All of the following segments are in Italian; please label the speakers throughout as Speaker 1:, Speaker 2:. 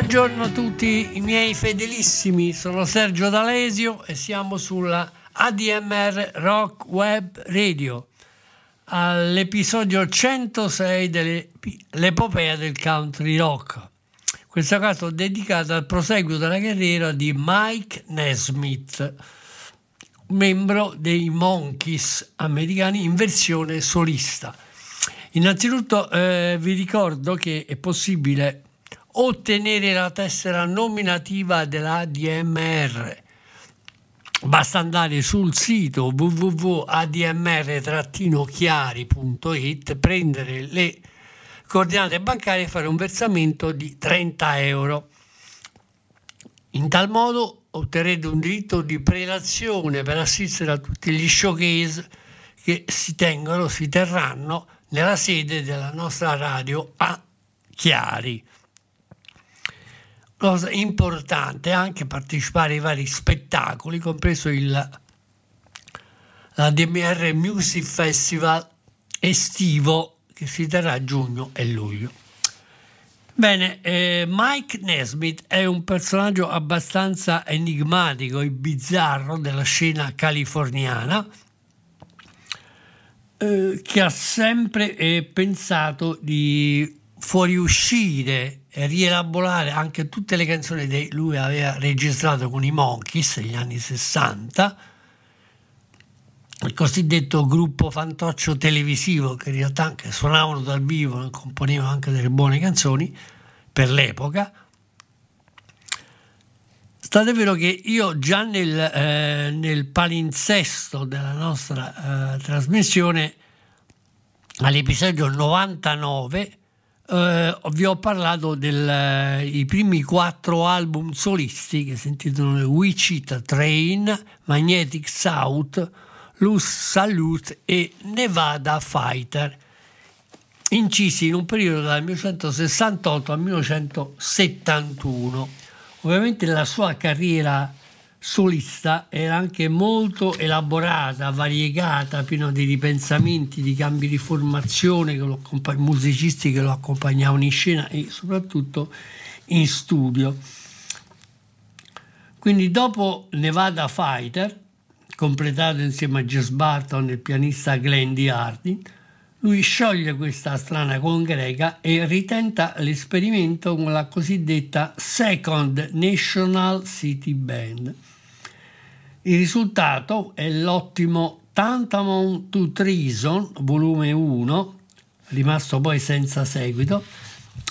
Speaker 1: Buongiorno a tutti i miei fedelissimi, sono Sergio D'Alesio e siamo sulla ADMR Rock Web Radio all'episodio 106 dell'epopea del country rock. In questo caso dedicato al proseguo della carriera di Mike Nesmith, membro dei Monkeys americani in versione solista. Innanzitutto eh, vi ricordo che è possibile ottenere la tessera nominativa dell'ADMR. Basta andare sul sito www.admr-chiari.it, prendere le coordinate bancarie e fare un versamento di 30 euro. In tal modo otterrete un diritto di prelazione per assistere a tutti gli showcase che si tengono, si terranno nella sede della nostra radio a Chiari. Cosa importante anche partecipare ai vari spettacoli, compreso il, la DMR Music Festival estivo che si terrà a giugno e luglio. Bene, eh, Mike Nesmith è un personaggio abbastanza enigmatico e bizzarro della scena californiana eh, che ha sempre eh, pensato di fuoriuscire rielaborare anche tutte le canzoni che lui aveva registrato con i Monkeys negli anni 60 il cosiddetto gruppo fantoccio televisivo che in realtà anche suonavano dal vivo e componevano anche delle buone canzoni per l'epoca. State vero che io già nel, eh, nel palinsesto della nostra eh, trasmissione all'episodio 99 eh, vi ho parlato dei primi quattro album solisti che si intitolano Wichita Train, Magnetic South, Loose Salute e Nevada Fighter, incisi in un periodo dal 1968 al 1971. Ovviamente la sua carriera solista era anche molto elaborata, variegata, piena di ripensamenti, di cambi di formazione, che lo musicisti che lo accompagnavano in scena e soprattutto in studio. Quindi dopo Nevada Fighter, completato insieme a Jess Barton e il pianista Glendy Harding, lui scioglie questa strana congrega e ritenta l'esperimento con la cosiddetta Second National City Band. Il risultato è l'ottimo Tantamount to Treason, volume 1, rimasto poi senza seguito,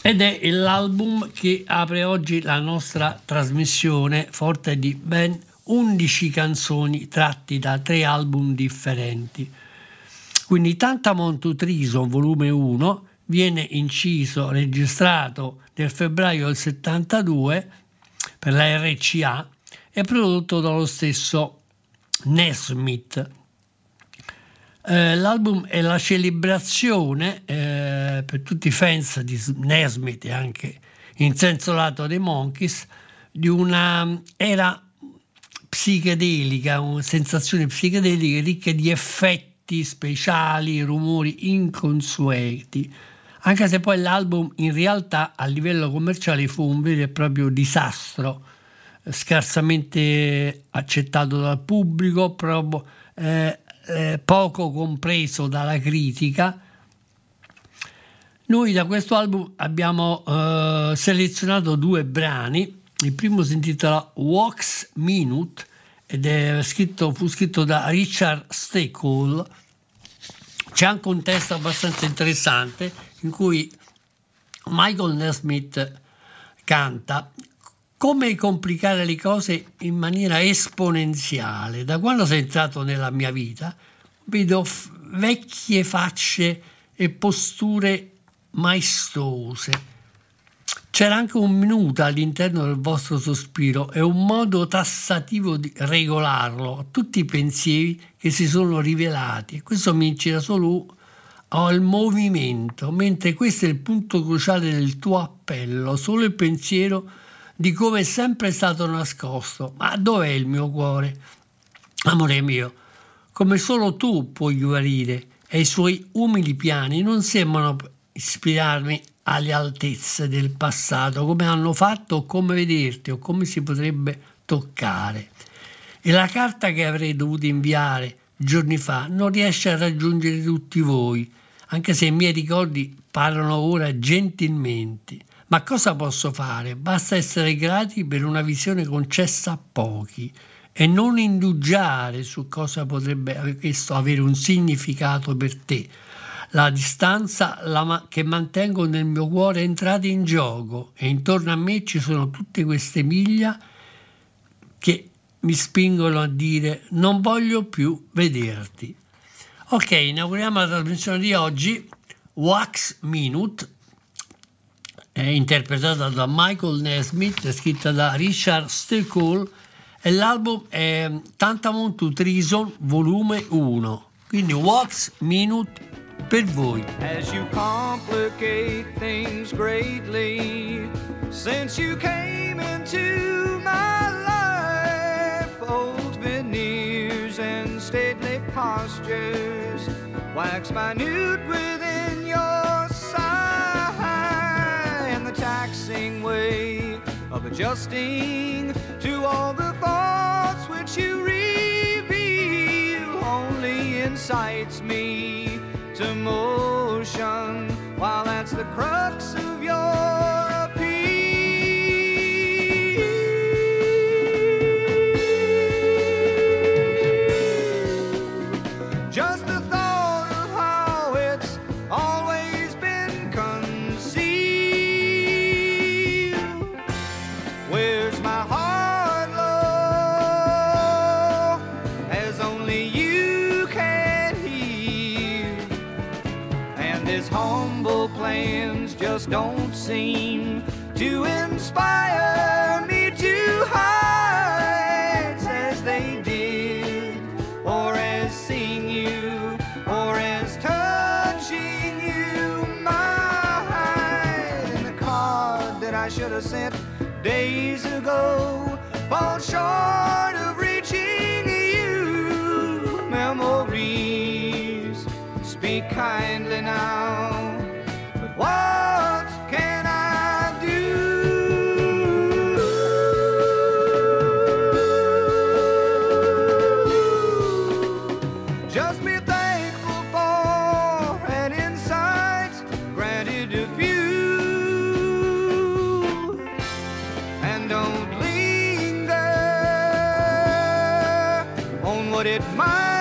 Speaker 1: ed è l'album che apre oggi la nostra trasmissione, forte di ben 11 canzoni tratti da tre album differenti. Quindi Tantamount to Treason, volume 1, viene inciso, registrato nel febbraio del 72 per la RCA e prodotto dallo stesso Nesmith. Eh, l'album è la celebrazione eh, per tutti i fans di Nesmith e anche in senso lato dei Monkeys di una era psichedelica, una sensazione psichedelica ricca di effetti speciali, rumori inconsueti, anche se poi l'album in realtà a livello commerciale fu un vero e proprio disastro, scarsamente accettato dal pubblico, proprio, eh, eh, poco compreso dalla critica. Noi da questo album abbiamo eh, selezionato due brani il primo si intitola Wax Minute ed è scritto, fu scritto da Richard Steckel. C'è anche un testo abbastanza interessante in cui Michael Nesmith canta come complicare le cose in maniera esponenziale. Da quando sei entrato nella mia vita, vedo f- vecchie facce e posture maestose c'era anche un minuto all'interno del vostro sospiro e un modo tassativo di regolarlo, tutti i pensieri che si sono rivelati. Questo mi incita solo al movimento, mentre questo è il punto cruciale del tuo appello, solo il pensiero di come è sempre stato nascosto. Ma dov'è il mio cuore? Amore mio, come solo tu puoi guarire e i suoi umili piani non sembrano ispirarmi alle altezze del passato, come hanno fatto o come vederti o come si potrebbe toccare. E la carta che avrei dovuto inviare giorni fa non riesce a raggiungere tutti voi, anche se i miei ricordi parlano ora gentilmente. Ma cosa posso fare? Basta essere grati per una visione concessa a pochi e non indugiare su cosa potrebbe questo avere un significato per te la distanza la, che mantengo nel mio cuore è entrata in gioco e intorno a me ci sono tutte queste miglia che mi spingono a dire non voglio più vederti. Ok, inauguriamo la trasmissione di oggi, Wax Minute, interpretata da Michael Nesmith, scritta da Richard Steckel e l'album è Tantamount to Treason volume 1. Quindi Wax Minute per voi.
Speaker 2: As you complicate things greatly, since you came into my life, old veneers and stately postures wax minute within adjusting to all the thoughts which you reveal. Only incites me to motion while that's the crux of your seem to inspire but it might.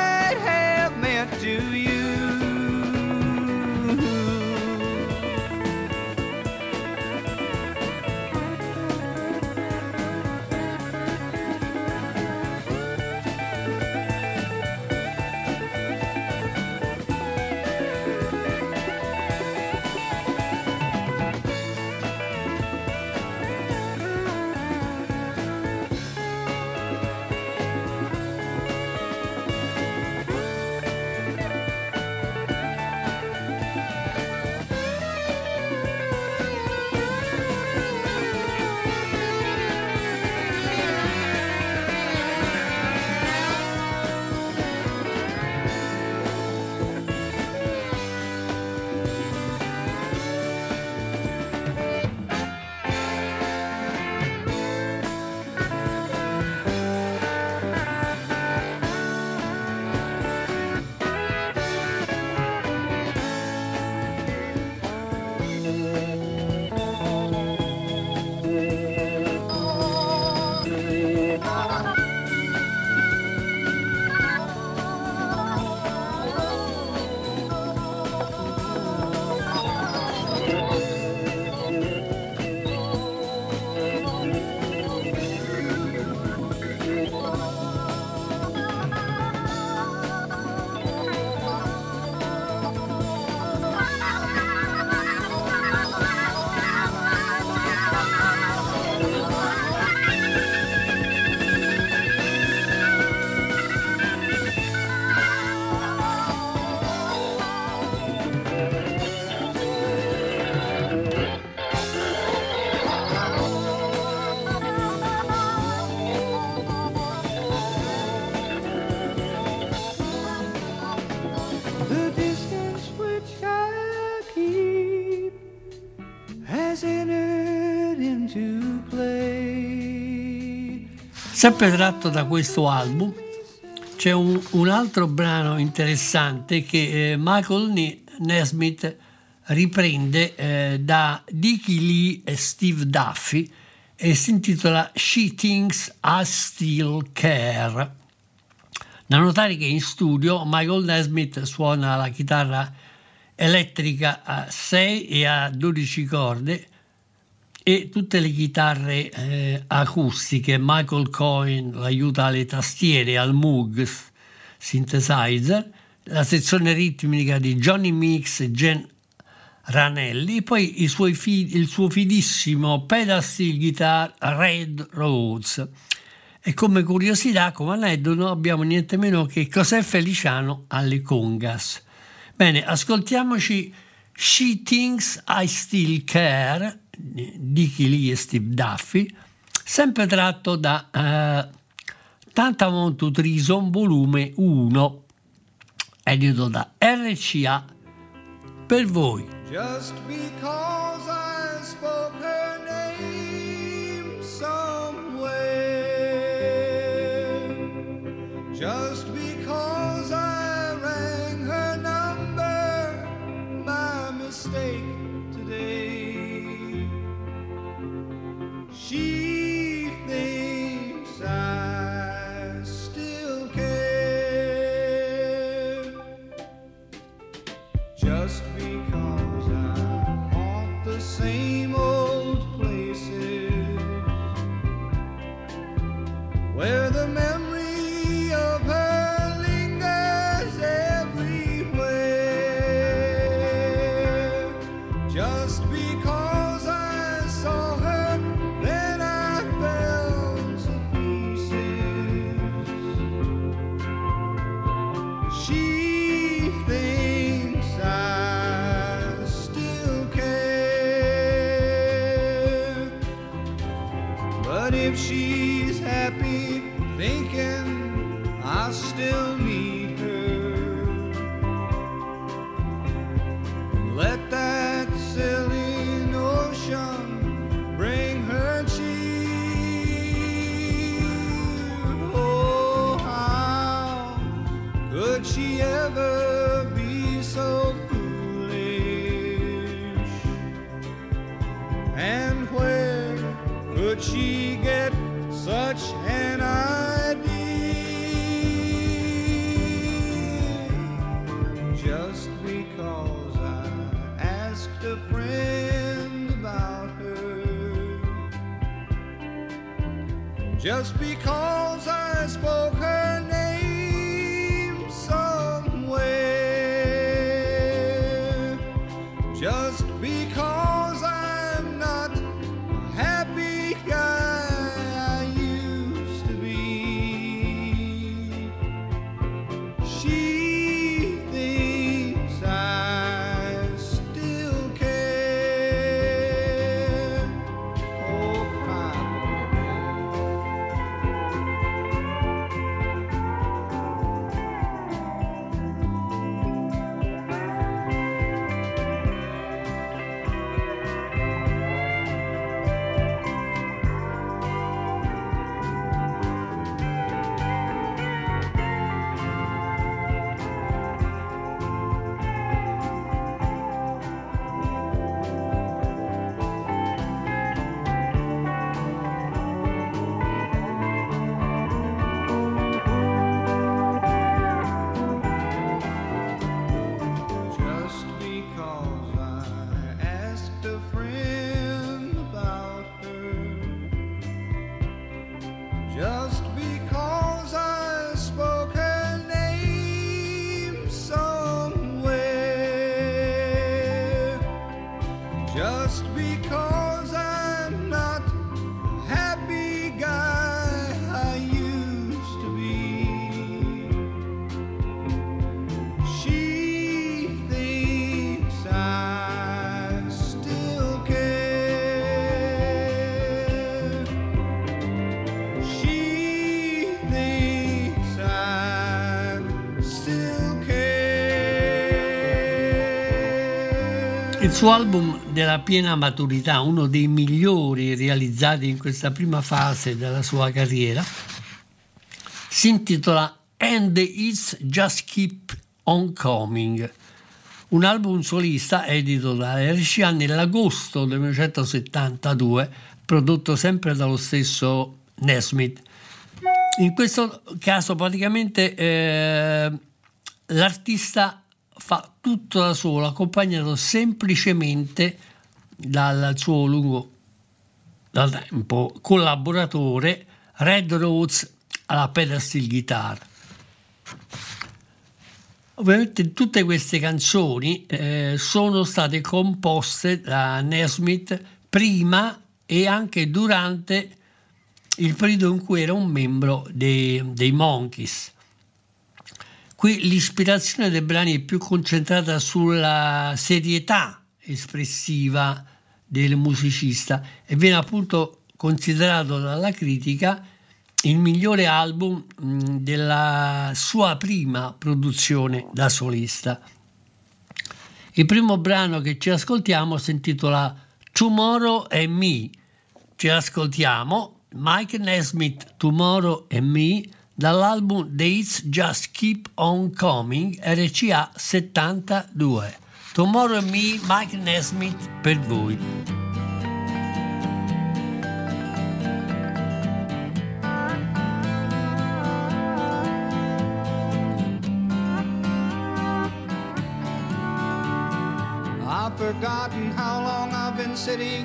Speaker 1: Sempre tratto da questo album c'è un, un altro brano interessante che eh, Michael Nesmith riprende eh, da Dickie Lee e Steve Duffy e si intitola She Thinks I Still Care. Da notare che in studio Michael Nesmith suona la chitarra elettrica a 6 e a 12 corde e tutte le chitarre eh, acustiche. Michael Cohen l'aiuta alle tastiere, al Moog synthesizer, la sezione ritmica di Johnny Mix e Jen Ranelli, poi fi- il suo fidissimo pedal steel guitar Red Rhodes. E come curiosità, come aneddoto, abbiamo niente meno che José Feliciano alle congas. Bene, ascoltiamoci She Thinks I Still Care di Lee e Steve Duffy, sempre tratto da uh, Tantamount to volume 1, edito da RCA per voi.
Speaker 2: Just because I spoke her name somewhere, just Just because I want the same old
Speaker 1: suo album della piena maturità, uno dei migliori realizzati in questa prima fase della sua carriera, si intitola And It's Just Keep On Coming, un album solista edito da RCA nell'agosto del 1972, prodotto sempre dallo stesso Nesmith. In questo caso praticamente eh, l'artista fa tutto da solo, accompagnato semplicemente dal suo lungo da tempo collaboratore Red Rhodes alla pedal steel guitar. Ovviamente tutte queste canzoni eh, sono state composte da Nesmith prima e anche durante il periodo in cui era un membro dei, dei Monkeys. Qui l'ispirazione dei brani è più concentrata sulla serietà espressiva del musicista e viene appunto considerato dalla critica il migliore album della sua prima produzione da solista. Il primo brano che ci ascoltiamo si intitola Tomorrow and Me. Ci ascoltiamo Mike Nesmith Tomorrow and Me dall'album Dates Just Keep On Coming RCA 72. Tomorrow and Me, Mike Nesmith per voi.
Speaker 2: Forgotten how long I've been sitting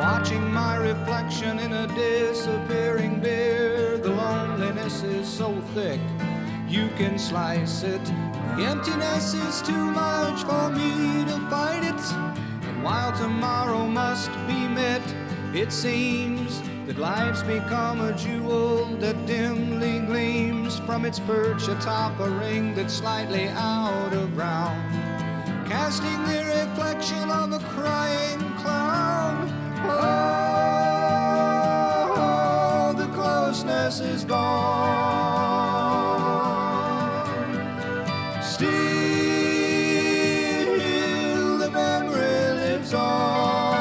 Speaker 2: watching my reflection in a disappearing beer. The loneliness is so thick, you can slice it. The emptiness is too much for me to fight it. And while tomorrow must be met, it seems that life's become a jewel that dimly gleams from its perch atop a ring that's slightly out of round casting the reflection on the crying clown. Oh, the closeness is gone. Still, the memory lives on.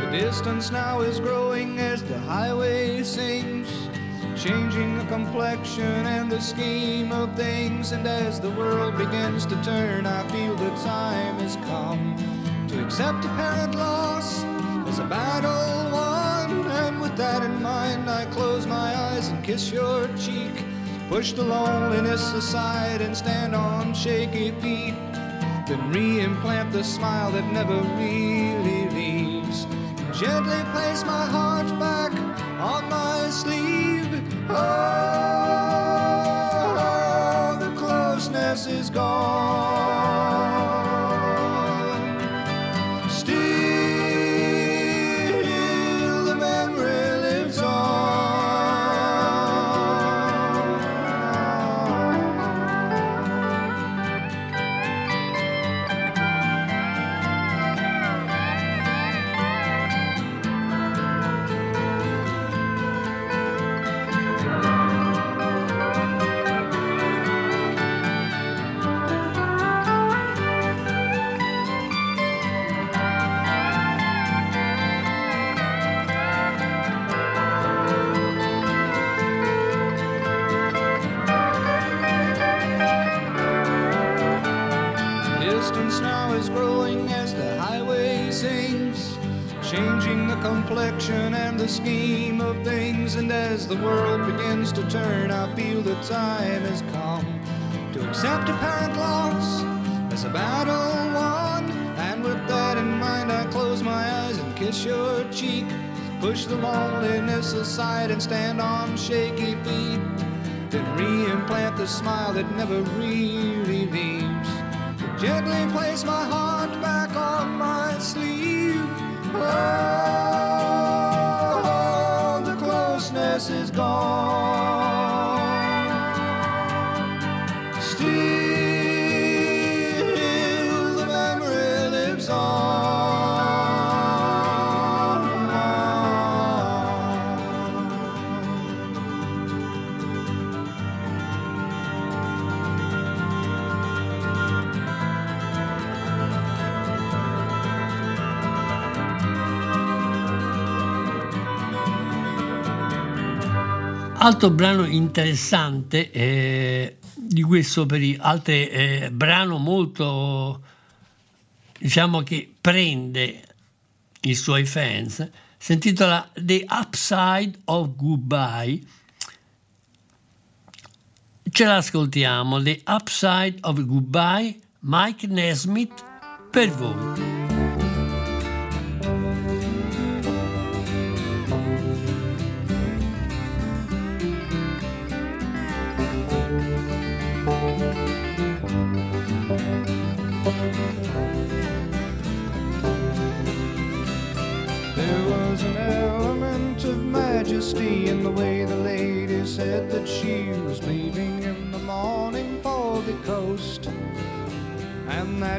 Speaker 2: The distance now is growing as the highway sings changing the complexion and the scheme of things. And as the world begins to turn, I feel the time has come accept apparent loss as a battle won. And with that in mind, I close my eyes and kiss your cheek. Push the loneliness aside and stand on shaky feet. Then re-implant the smile that never really leaves. Gently place my heart back on my sleeve. Oh, scheme of things. And as the world begins to turn, I feel the time has come to accept apparent loss as a battle won. And with that in mind, I close my eyes and kiss your cheek. Push the loneliness aside and stand on shaky feet. Then re-implant the smile that never really leaves. Gently place my heart back on my sleeve. Oh,
Speaker 1: Altro brano interessante eh, di questo periodo, altro eh, brano molto, diciamo che prende i suoi fans, si intitola The Upside of Goodbye. Ce l'ascoltiamo, The Upside of Goodbye, Mike Nesmith per voi.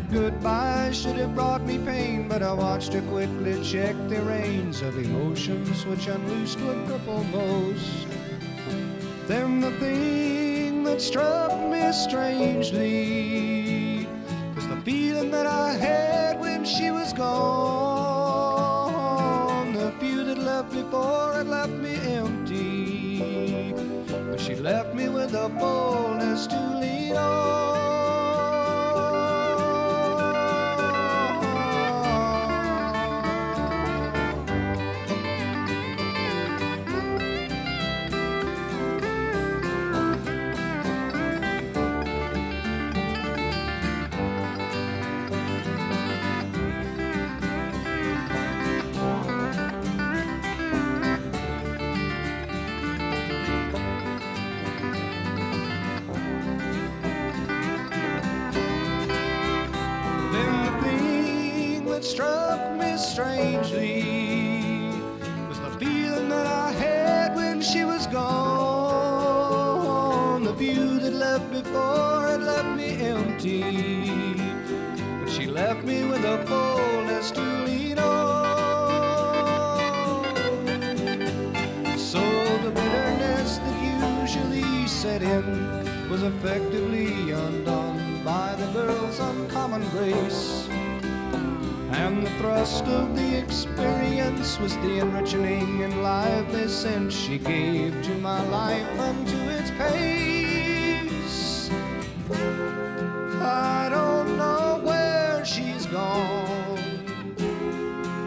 Speaker 2: That goodbye should have brought me pain, but I watched her quickly check the reins of emotions which unloosed would cripple most. Then the thing that struck me strangely was the feeling that I had when she was gone. The few that left before had left me empty, but she left me with a fullness of the experience was the enriching and lively sense she gave to my life and to its pace. I don't know where she's gone.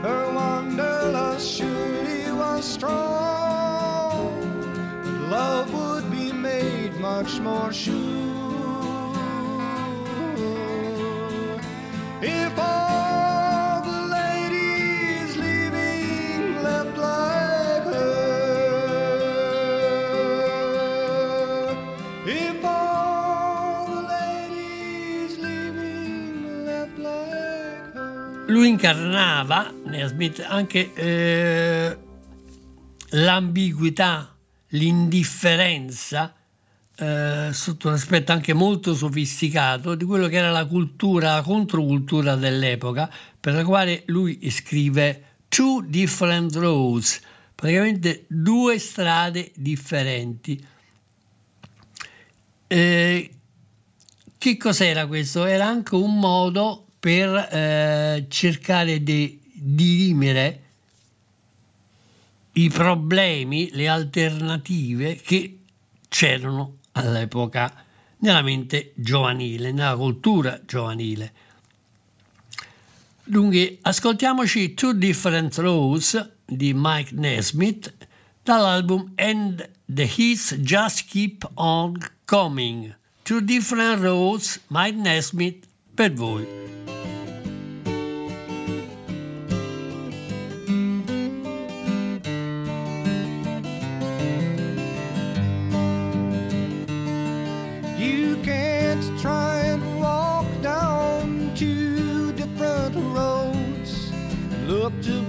Speaker 2: Her wanderlust surely was strong. But love would be made much more sure.
Speaker 1: Lui incarnava Nesmith anche eh, l'ambiguità, l'indifferenza eh, sotto un aspetto anche molto sofisticato di quello che era la cultura, la controcultura dell'epoca, per la quale lui scrive Two Different Roads, praticamente due strade differenti. Eh, che cos'era questo? Era anche un modo per eh, cercare di dirimere i problemi, le alternative che c'erano all'epoca nella mente giovanile, nella cultura giovanile. Dunque, ascoltiamoci Two Different Roads di Mike Nesmith dall'album And the Hits Just Keep On Coming. Two Different Roads, Mike Nesmith per voi.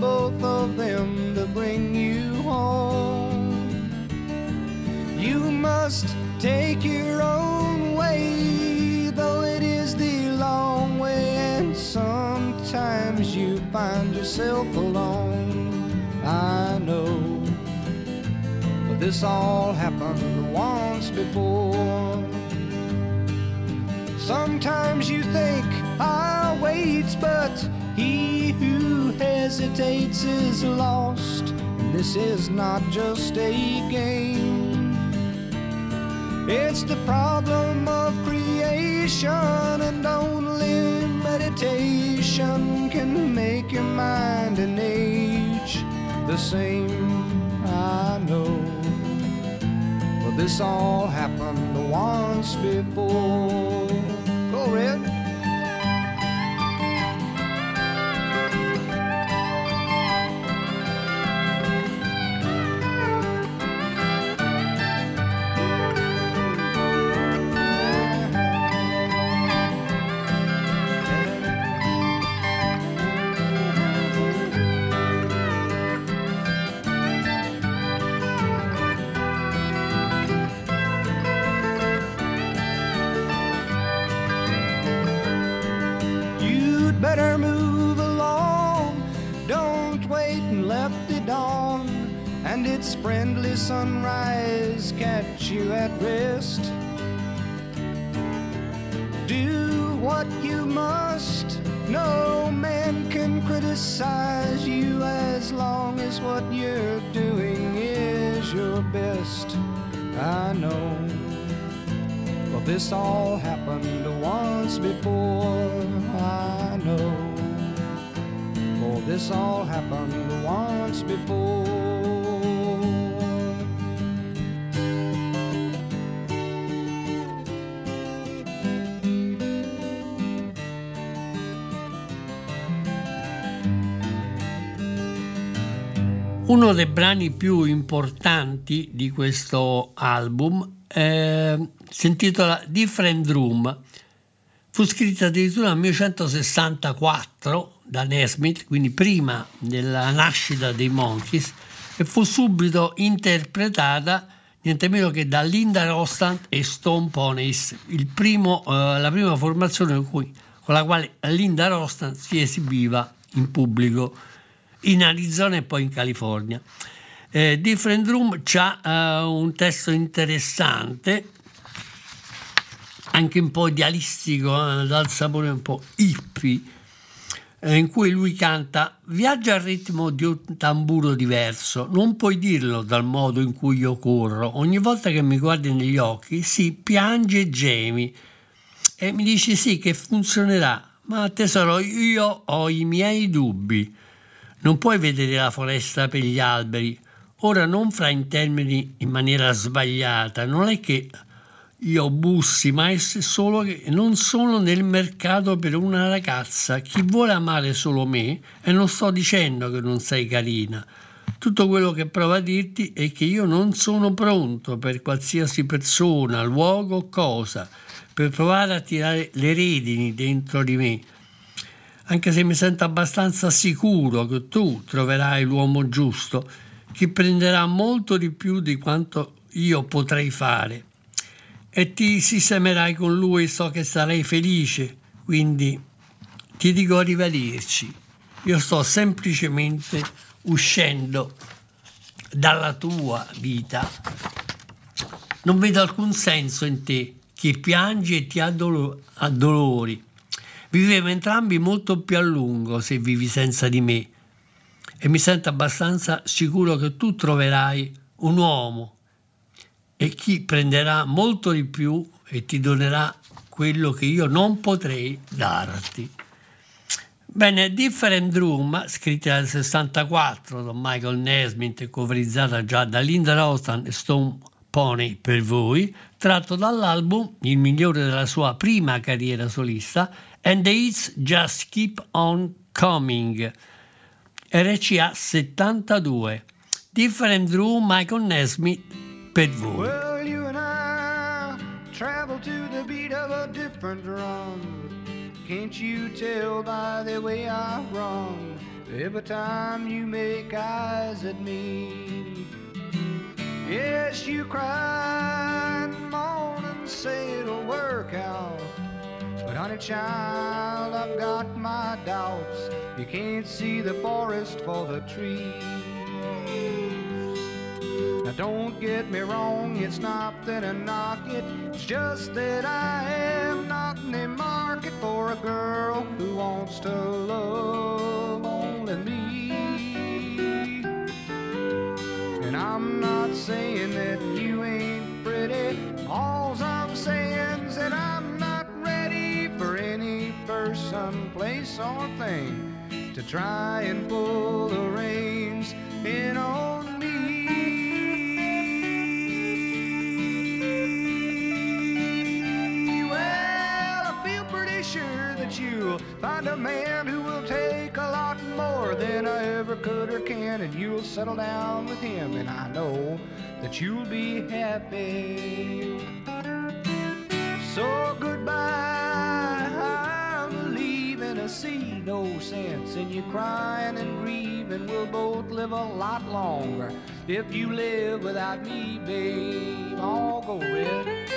Speaker 2: Both of them to bring you home. You must take your own way, though it is the long way, and sometimes you find yourself alone. I know, but this all happened once before. Sometimes you think I'll wait, but he who hesitates is lost. This is not just a game. It's the problem of creation, and only meditation can make your mind and age the same. I know. But this all happened once before. Go, Red. Friendly sunrise catch you at rest. Do what you must. No man can criticize you as long as what you're doing is your best. I know. Well, this all happened once before. I know. For this all happened once before.
Speaker 1: Uno dei brani più importanti di questo album eh, si intitola Different Room. Fu scritta addirittura nel 1964 da Nesmith, quindi prima della nascita dei Monkeys, e fu subito interpretata niente meno che da Linda Rostand e Stone Ponies, primo, eh, la prima formazione con, cui, con la quale Linda Rostand si esibiva in pubblico in Arizona e poi in California. Eh, Different Room ha uh, un testo interessante, anche un po' idealistico, eh, dal sapore un po' hippie, eh, in cui lui canta Viaggia al ritmo di un tamburo diverso, non puoi dirlo dal modo in cui io corro, ogni volta che mi guardi negli occhi, si piange e gemi e mi dici sì che funzionerà, ma tesoro io ho i miei dubbi. Non puoi vedere la foresta per gli alberi. Ora non fra in termini in maniera sbagliata, non è che io bussi, ma è solo che non sono nel mercato per una ragazza. Chi vuole amare solo me, e non sto dicendo che non sei carina. Tutto quello che provo a dirti è che io non sono pronto per qualsiasi persona, luogo o cosa, per provare a tirare le redini dentro di me anche se mi sento abbastanza sicuro che tu troverai l'uomo giusto, che prenderà molto di più di quanto io potrei fare. E ti sistemerai con lui, so che sarai felice, quindi ti dico arrivederci. Io sto semplicemente uscendo dalla tua vita. Non vedo alcun senso in te che piangi e ti ha Vivremo entrambi molto più a lungo se vivi senza di me e mi sento abbastanza sicuro che tu troverai un uomo e chi prenderà molto di più e ti donerà quello che io non potrei darti. Bene, Different Room, scritta nel 64 da Michael Nesmith e coverizzata già da Linda Rostan e Stone Pony per voi, tratto dall'album, il migliore della sua prima carriera solista, And hits just keep on coming. RCA 72. Different Drew Michael Nesmith per voi.
Speaker 2: Well, you and I travel to the beat of a different drum. Can't you tell by the way I run every time you make eyes at me? Yes, you cry and moan and say it'll work out. But honey child, I've got my doubts. You can't see the forest for the trees. Now don't get me wrong, it's not that I knock it. It's just that I am not in the market for a girl who wants to love only me. And I'm not saying that you ain't pretty. All or thing to try and pull the reins in on me. Well, I feel pretty sure that you'll find a man who will take a lot more than I ever could or can, and you'll settle down with him, and I know that you'll be happy. So goodbye, See no sense in you crying and grieving. We'll both live a lot longer if you live without me, babe. I'll go red.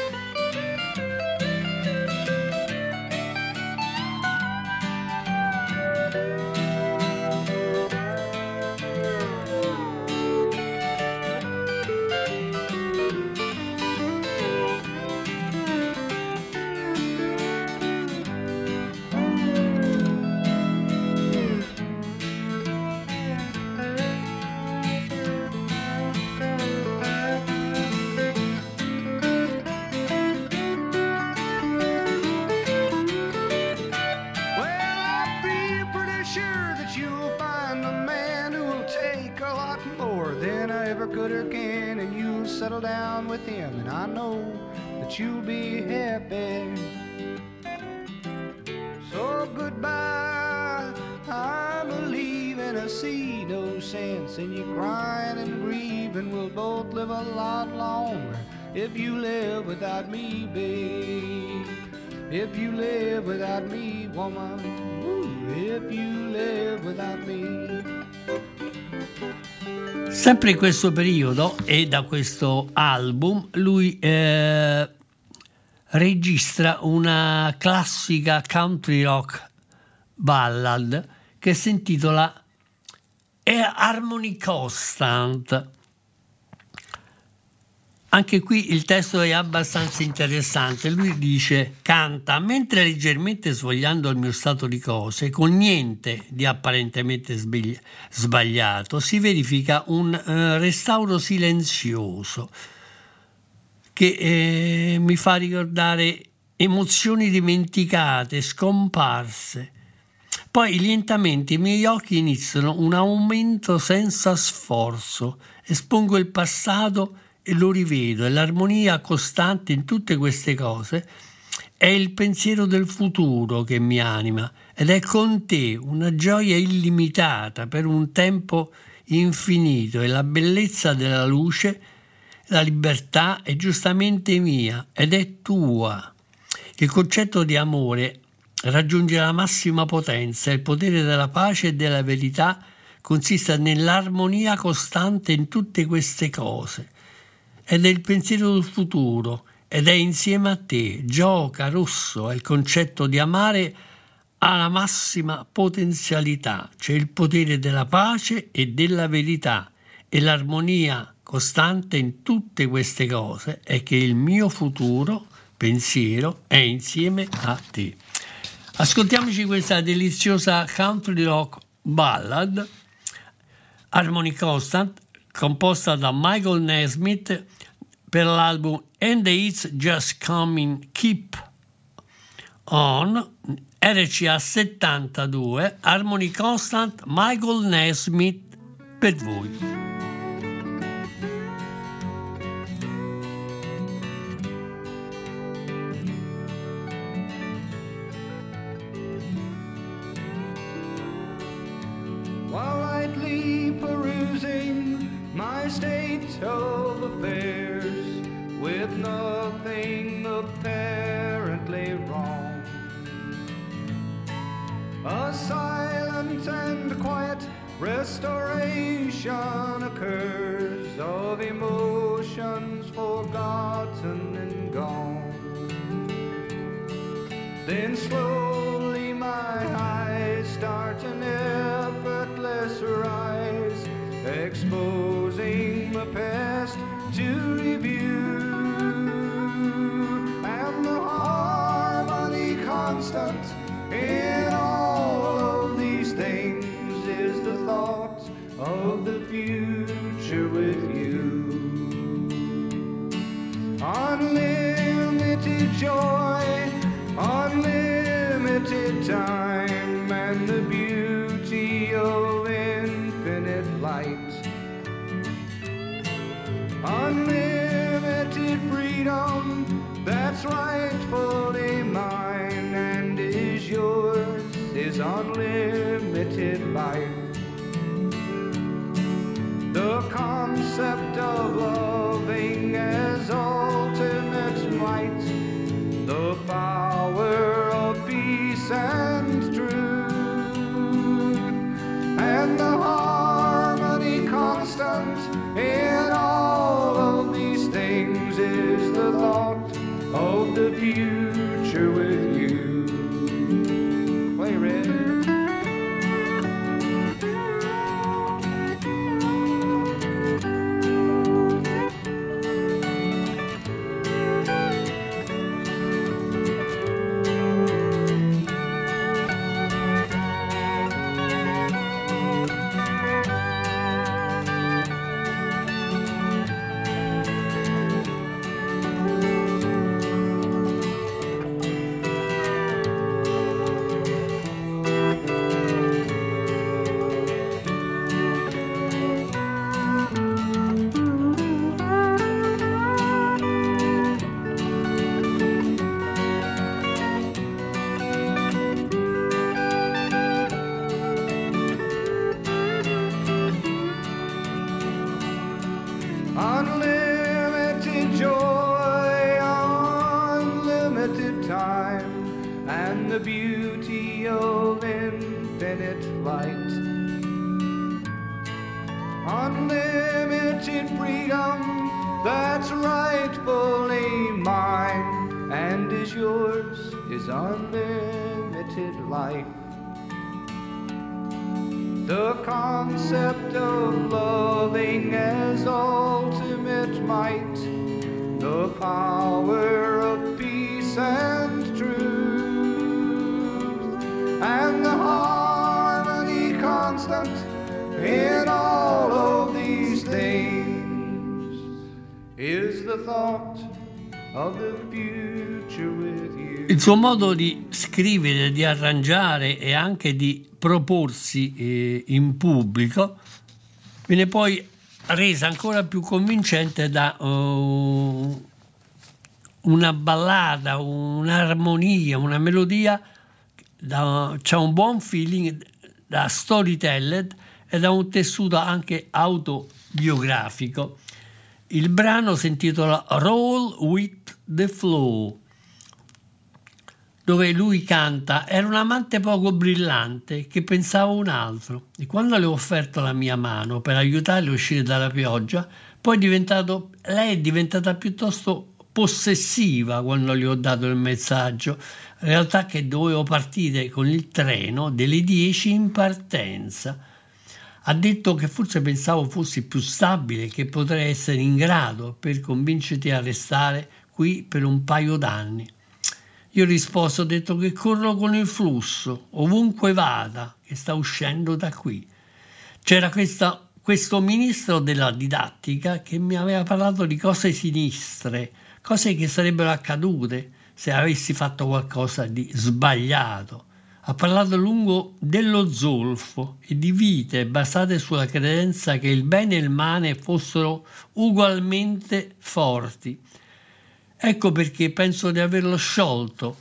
Speaker 2: Settle down with him, and I know that you'll be happy. So goodbye, I'm leaving. I see no sense in you crying and grieving. We'll both live a lot longer if you live without me, babe. If you live without me, woman, Ooh, if you live without me.
Speaker 1: Sempre in questo periodo e da questo album lui eh, registra una classica country rock ballad che si intitola Harmony Constant. Anche qui il testo è abbastanza interessante. Lui dice: Canta mentre leggermente svogliando il mio stato di cose, con niente di apparentemente sbagli- sbagliato, si verifica un eh, restauro silenzioso che eh, mi fa ricordare emozioni dimenticate, scomparse. Poi lentamente i miei occhi iniziano un aumento senza sforzo, espongo il passato lo rivedo e l'armonia costante in tutte queste cose è il pensiero del futuro che mi anima ed è con te una gioia illimitata per un tempo infinito e la bellezza della luce, la libertà è giustamente mia ed è tua. Il concetto di amore raggiunge la massima potenza, il potere della pace e della verità consiste nell'armonia costante in tutte queste cose ed è il pensiero del futuro ed è insieme a te. Gioca, rosso, è il concetto di amare ha la massima potenzialità, c'è il potere della pace e della verità e l'armonia costante in tutte queste cose è che il mio futuro pensiero è insieme a te. Ascoltiamoci questa deliziosa country rock ballad Harmony Constant composta da Michael Nesmith per l'album And It's Just Coming Keep On RCA 72 Harmony Constant Michael Nesmith per voi.
Speaker 2: Perusing my state of A silent and quiet restoration occurs of emotions forgotten and gone. Then slowly my eyes start an effortless rise, exposing
Speaker 1: Il suo modo di scrivere, di arrangiare e anche di proporsi eh, in pubblico viene poi resa ancora più convincente da uh, una ballata, un'armonia, una melodia, da, c'è un buon feeling da storyteller e da un tessuto anche autobiografico. Il brano si intitola Roll with the Flow dove lui canta Era un amante poco brillante che pensava un altro e quando le ho offerto la mia mano per aiutarle a uscire dalla pioggia, poi è diventato, lei è diventata piuttosto possessiva quando gli ho dato il messaggio. In realtà che dovevo partire con il treno delle 10 in partenza. Ha detto che forse pensavo fossi più stabile, che potrei essere in grado per convincerti a restare qui per un paio d'anni. Io ho risposto, ho detto che corro con il flusso, ovunque vada, che sta uscendo da qui. C'era questa, questo ministro della didattica che mi aveva parlato di cose sinistre, cose che sarebbero accadute se avessi fatto qualcosa di sbagliato. Ha parlato a lungo dello zolfo e di vite basate sulla credenza che il bene e il male fossero ugualmente forti. Ecco perché penso di averlo sciolto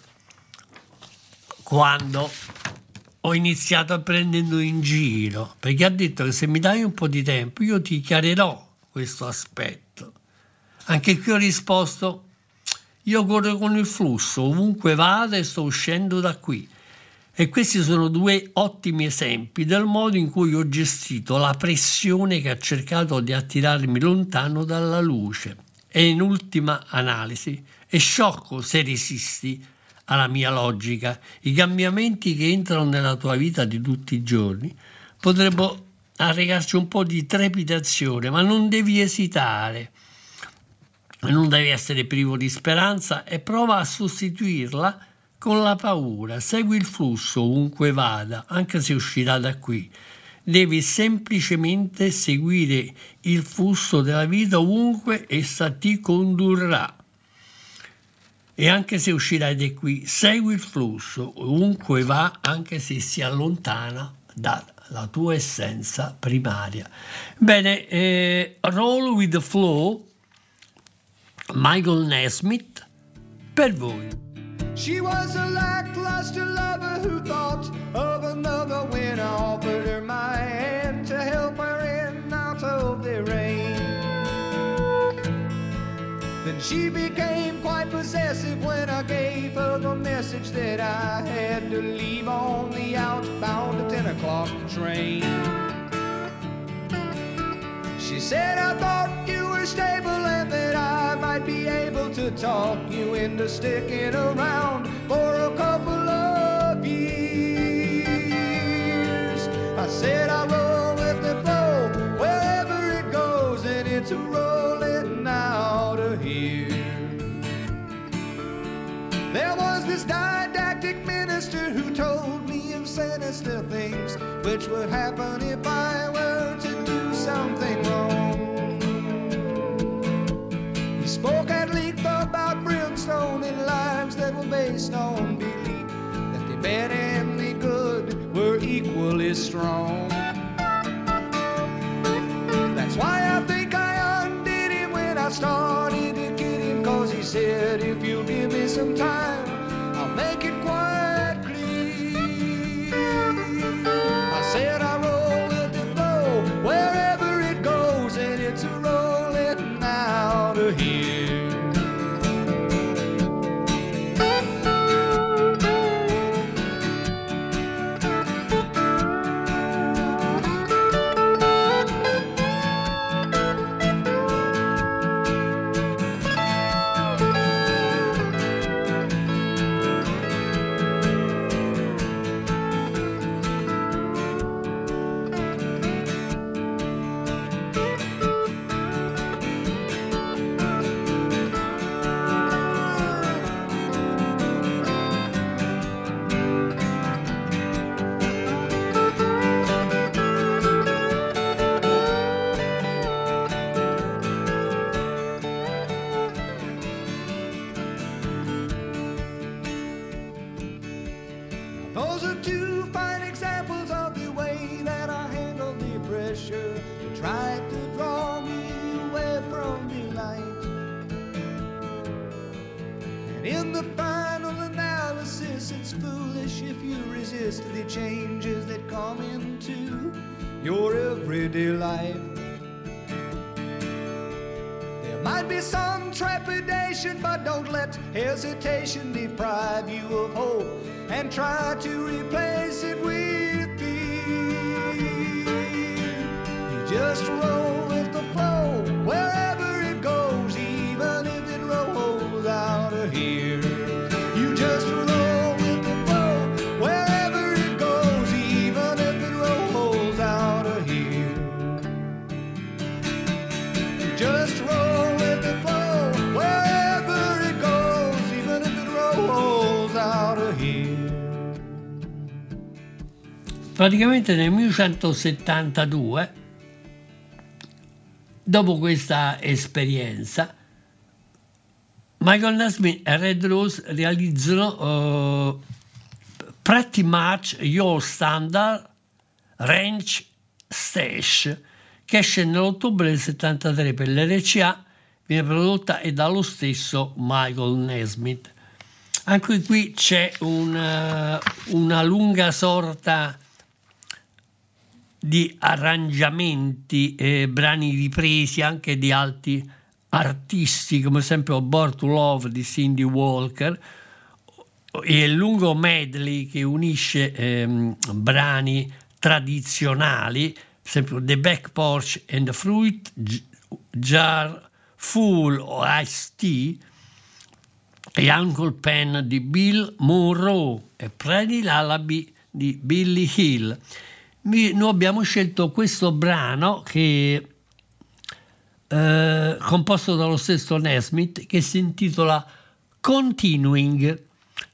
Speaker 1: quando ho iniziato a prenderlo in giro, perché ha detto che se mi dai un po' di tempo io ti chiarirò questo aspetto. Anche qui ho risposto, io corro con il flusso, ovunque vado e sto uscendo da qui. E questi sono due ottimi esempi del modo in cui ho gestito la pressione che ha cercato di attirarmi lontano dalla luce. E in ultima analisi, è sciocco se resisti alla mia logica. I cambiamenti che entrano nella tua vita di tutti i giorni potrebbero arrecarci un po' di trepidazione, ma non devi esitare, non devi essere privo di speranza e prova a sostituirla con la paura. Segui il flusso ovunque vada, anche se uscirà da qui. Devi semplicemente seguire il flusso della vita ovunque essa ti condurrà. E anche se uscirai di qui, segui il flusso, ovunque va, anche se si allontana dalla tua essenza primaria. Bene, eh, Roll with the Flow, Michael Nesmith, per voi.
Speaker 2: She was a lackluster lover who thought of another when I offered her my hand to help her in out of the rain. Then she became quite possessive when I gave her the message that I had to leave on the outbound 10 o'clock train. She said, I thought you were stable and I might be able to talk you into sticking around for a couple of years. I said, I roll with the flow wherever it goes, and it's rolling out of here. There was this didactic minister who told me of sinister things which would happen if I were to spoke at length about brimstone and lives that were based on belief that the bad and the good were equally strong. That's why I think I undid him when I started to get him, cause he said, if you'll give me some time, don't let hesitation deprive you of hope. And try to
Speaker 1: Praticamente nel 1972, dopo questa esperienza, Michael Nesmith e Red Rose realizzano eh, Pretty Much Your Standard Range Stash, che esce nell'ottobre del 73 per l'RCA, viene prodotta e dallo stesso Michael Nesmith. Anche qui c'è una, una lunga sorta di arrangiamenti, eh, brani ripresi anche di altri artisti, come sempre Born to Love di Cindy Walker, e il lungo medley che unisce ehm, brani tradizionali, esempio The Back Porch and the Fruit Jar Full of Iced Tea, e Uncle Pen di Bill Monroe e Pretty Lullaby di Billy Hill. Mi- noi abbiamo scelto questo brano che eh, composto dallo stesso Nesmith che si intitola Continuing.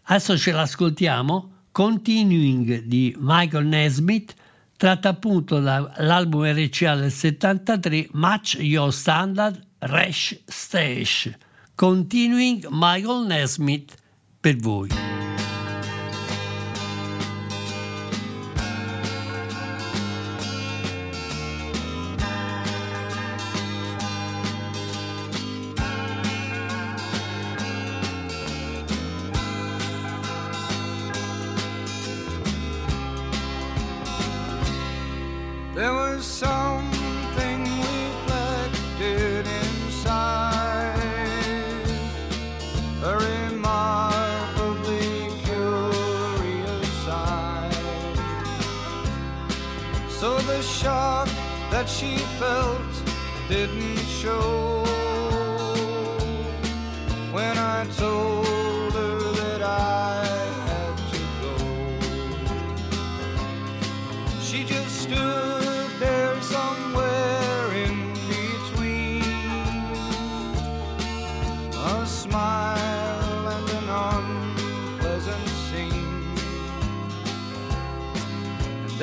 Speaker 1: Adesso ce l'ascoltiamo. Continuing di Michael Nesmith, tratta appunto dall'album RCA del 73, Match Your Standard Rash Stash. Continuing Michael Nesmith per voi.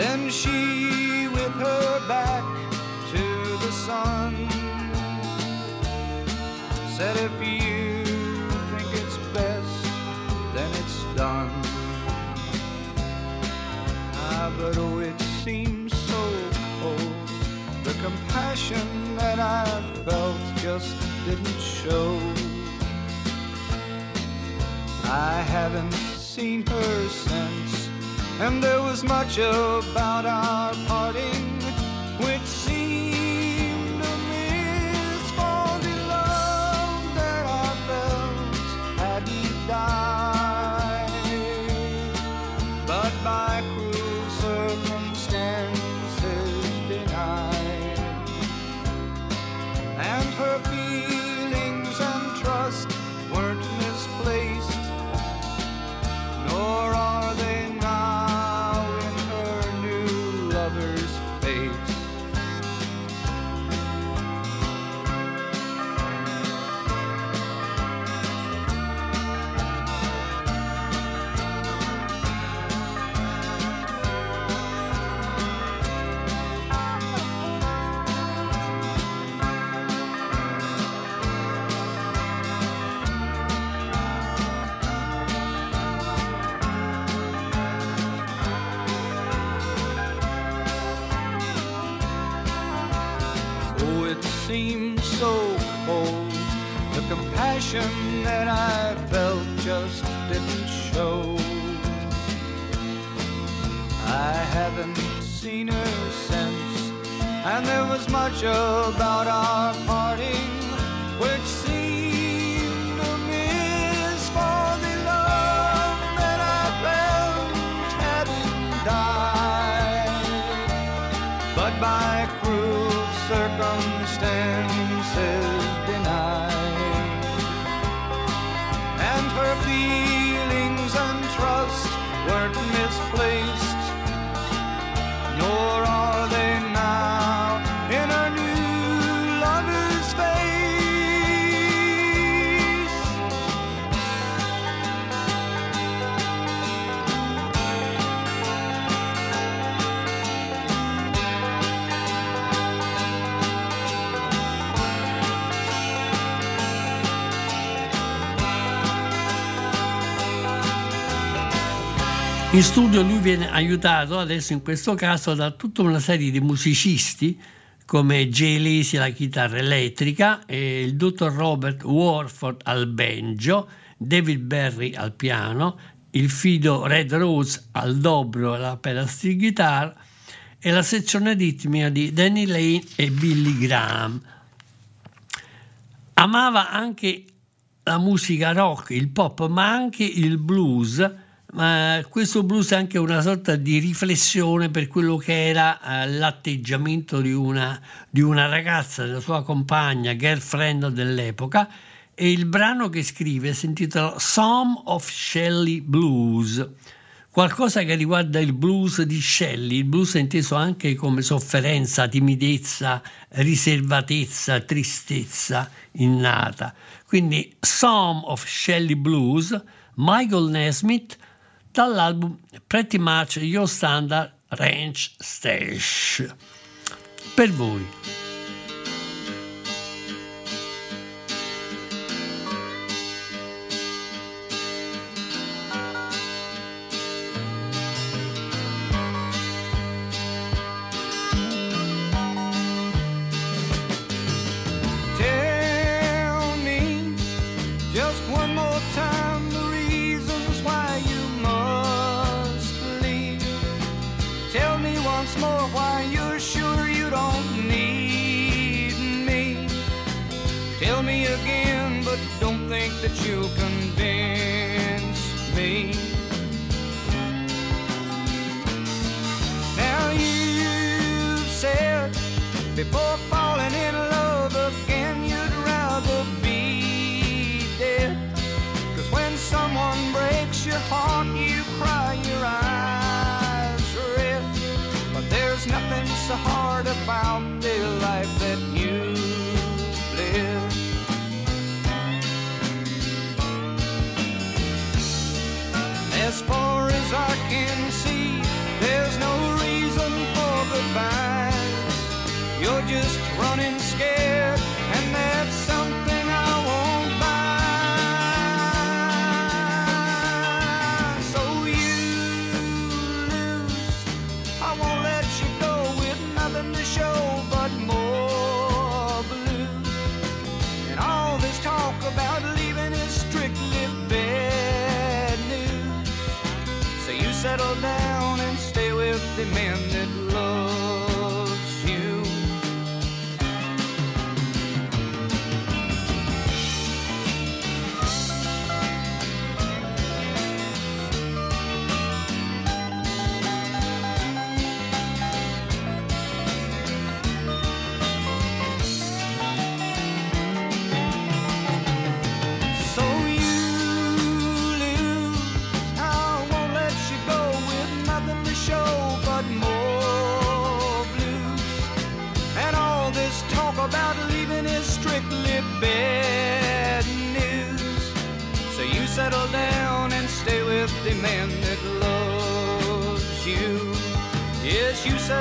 Speaker 2: Then she, with her back to the sun, said, If you think it's best, then it's done. Ah, but oh, it seems so cold. The compassion that I felt just didn't show. I haven't seen her since, and there was much about our parting since, and there was much about our parting which seemed a miss for the love that I felt hadn't died. But by In
Speaker 1: studio lui viene aiutato adesso in questo caso da tutta una serie di musicisti come Jay Lacey alla chitarra elettrica, il dottor Robert Warford al banjo, David Berry al piano, il fido Red Rose al dobro e alla pedal steel guitar e la sezione ritmica di Danny Lane e Billy Graham. Amava anche la musica rock, il pop, ma anche il blues. Ma questo blues è anche una sorta di riflessione per quello che era eh, l'atteggiamento di una, di una ragazza, della sua compagna, girlfriend dell'epoca. E il brano che scrive si intitola Some of Shelley Blues, qualcosa che riguarda il blues di Shelley. Il blues è inteso anche come sofferenza, timidezza, riservatezza, tristezza innata. Quindi Some of Shelley Blues, Michael Nesmith, dall'album Pretty Much Your Standard Ranch Stash. Per voi.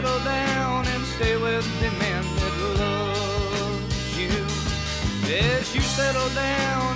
Speaker 2: Settle down and stay with the man that loves you. Yes, you settle down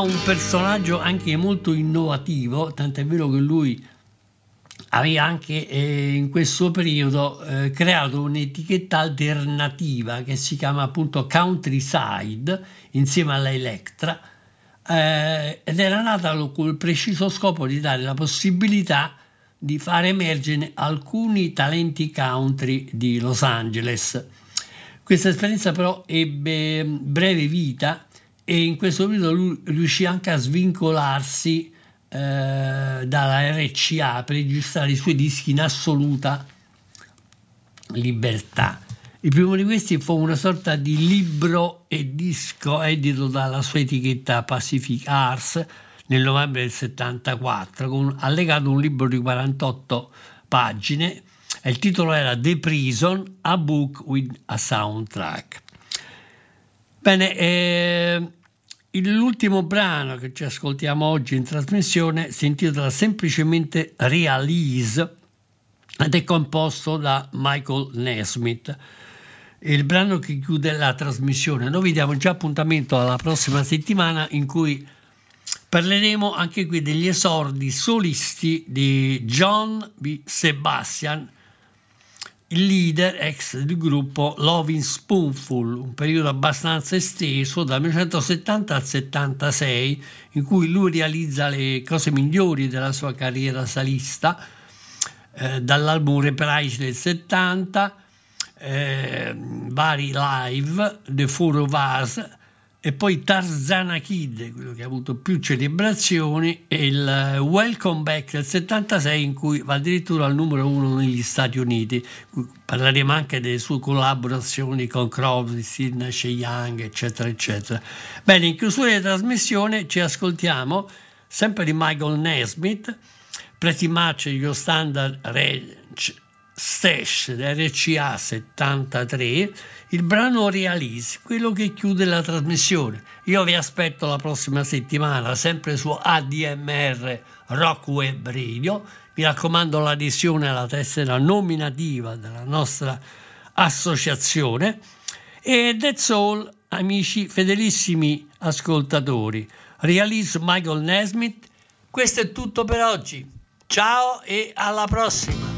Speaker 1: Un personaggio anche molto innovativo, tant'è vero che lui aveva anche eh, in questo periodo eh, creato un'etichetta alternativa che si chiama appunto Countryside insieme alla Electra eh, ed era nata col preciso scopo di dare la possibilità di far emergere alcuni talenti country di Los Angeles. Questa esperienza però ebbe breve vita e in questo periodo lui riuscì anche a svincolarsi eh, dalla RCA per registrare i suoi dischi in assoluta libertà. Il primo di questi fu una sorta di libro e disco edito dalla sua etichetta Pacific Arts nel novembre del 74, con allegato un libro di 48 pagine e il titolo era The Prison, a book with a soundtrack. Bene, eh, l'ultimo brano che ci ascoltiamo oggi in trasmissione si intitola semplicemente Realize ed è composto da Michael Nesmith. Il brano che chiude la trasmissione. Noi vi diamo già appuntamento alla prossima settimana in cui parleremo anche qui degli esordi solisti di John B. Sebastian, il leader ex del gruppo Loving Spoonful, un periodo abbastanza esteso dal 1970 al 76, in cui lui realizza le cose migliori della sua carriera salista, eh, dall'album Reprise del 70, eh, vari live, The Four of Us, e poi Tarzana Kid, quello che ha avuto più celebrazioni, e il Welcome Back del 76 in cui va addirittura al numero uno negli Stati Uniti. Parleremo anche delle sue collaborazioni con Crosby, Nash Young, eccetera, eccetera. Bene, in chiusura di trasmissione ci ascoltiamo sempre di Michael Nesmith, Pretty Much Your Standard Range
Speaker 2: Stash RCA 73, il brano Realise, quello che chiude la trasmissione. Io vi aspetto la prossima settimana, sempre su ADMR Rock Web Radio. Mi raccomando l'adesione alla tessera nominativa della nostra associazione. E that's all, amici fedelissimi ascoltatori. Realise Michael Nesmith. Questo è tutto per oggi. Ciao e alla prossima!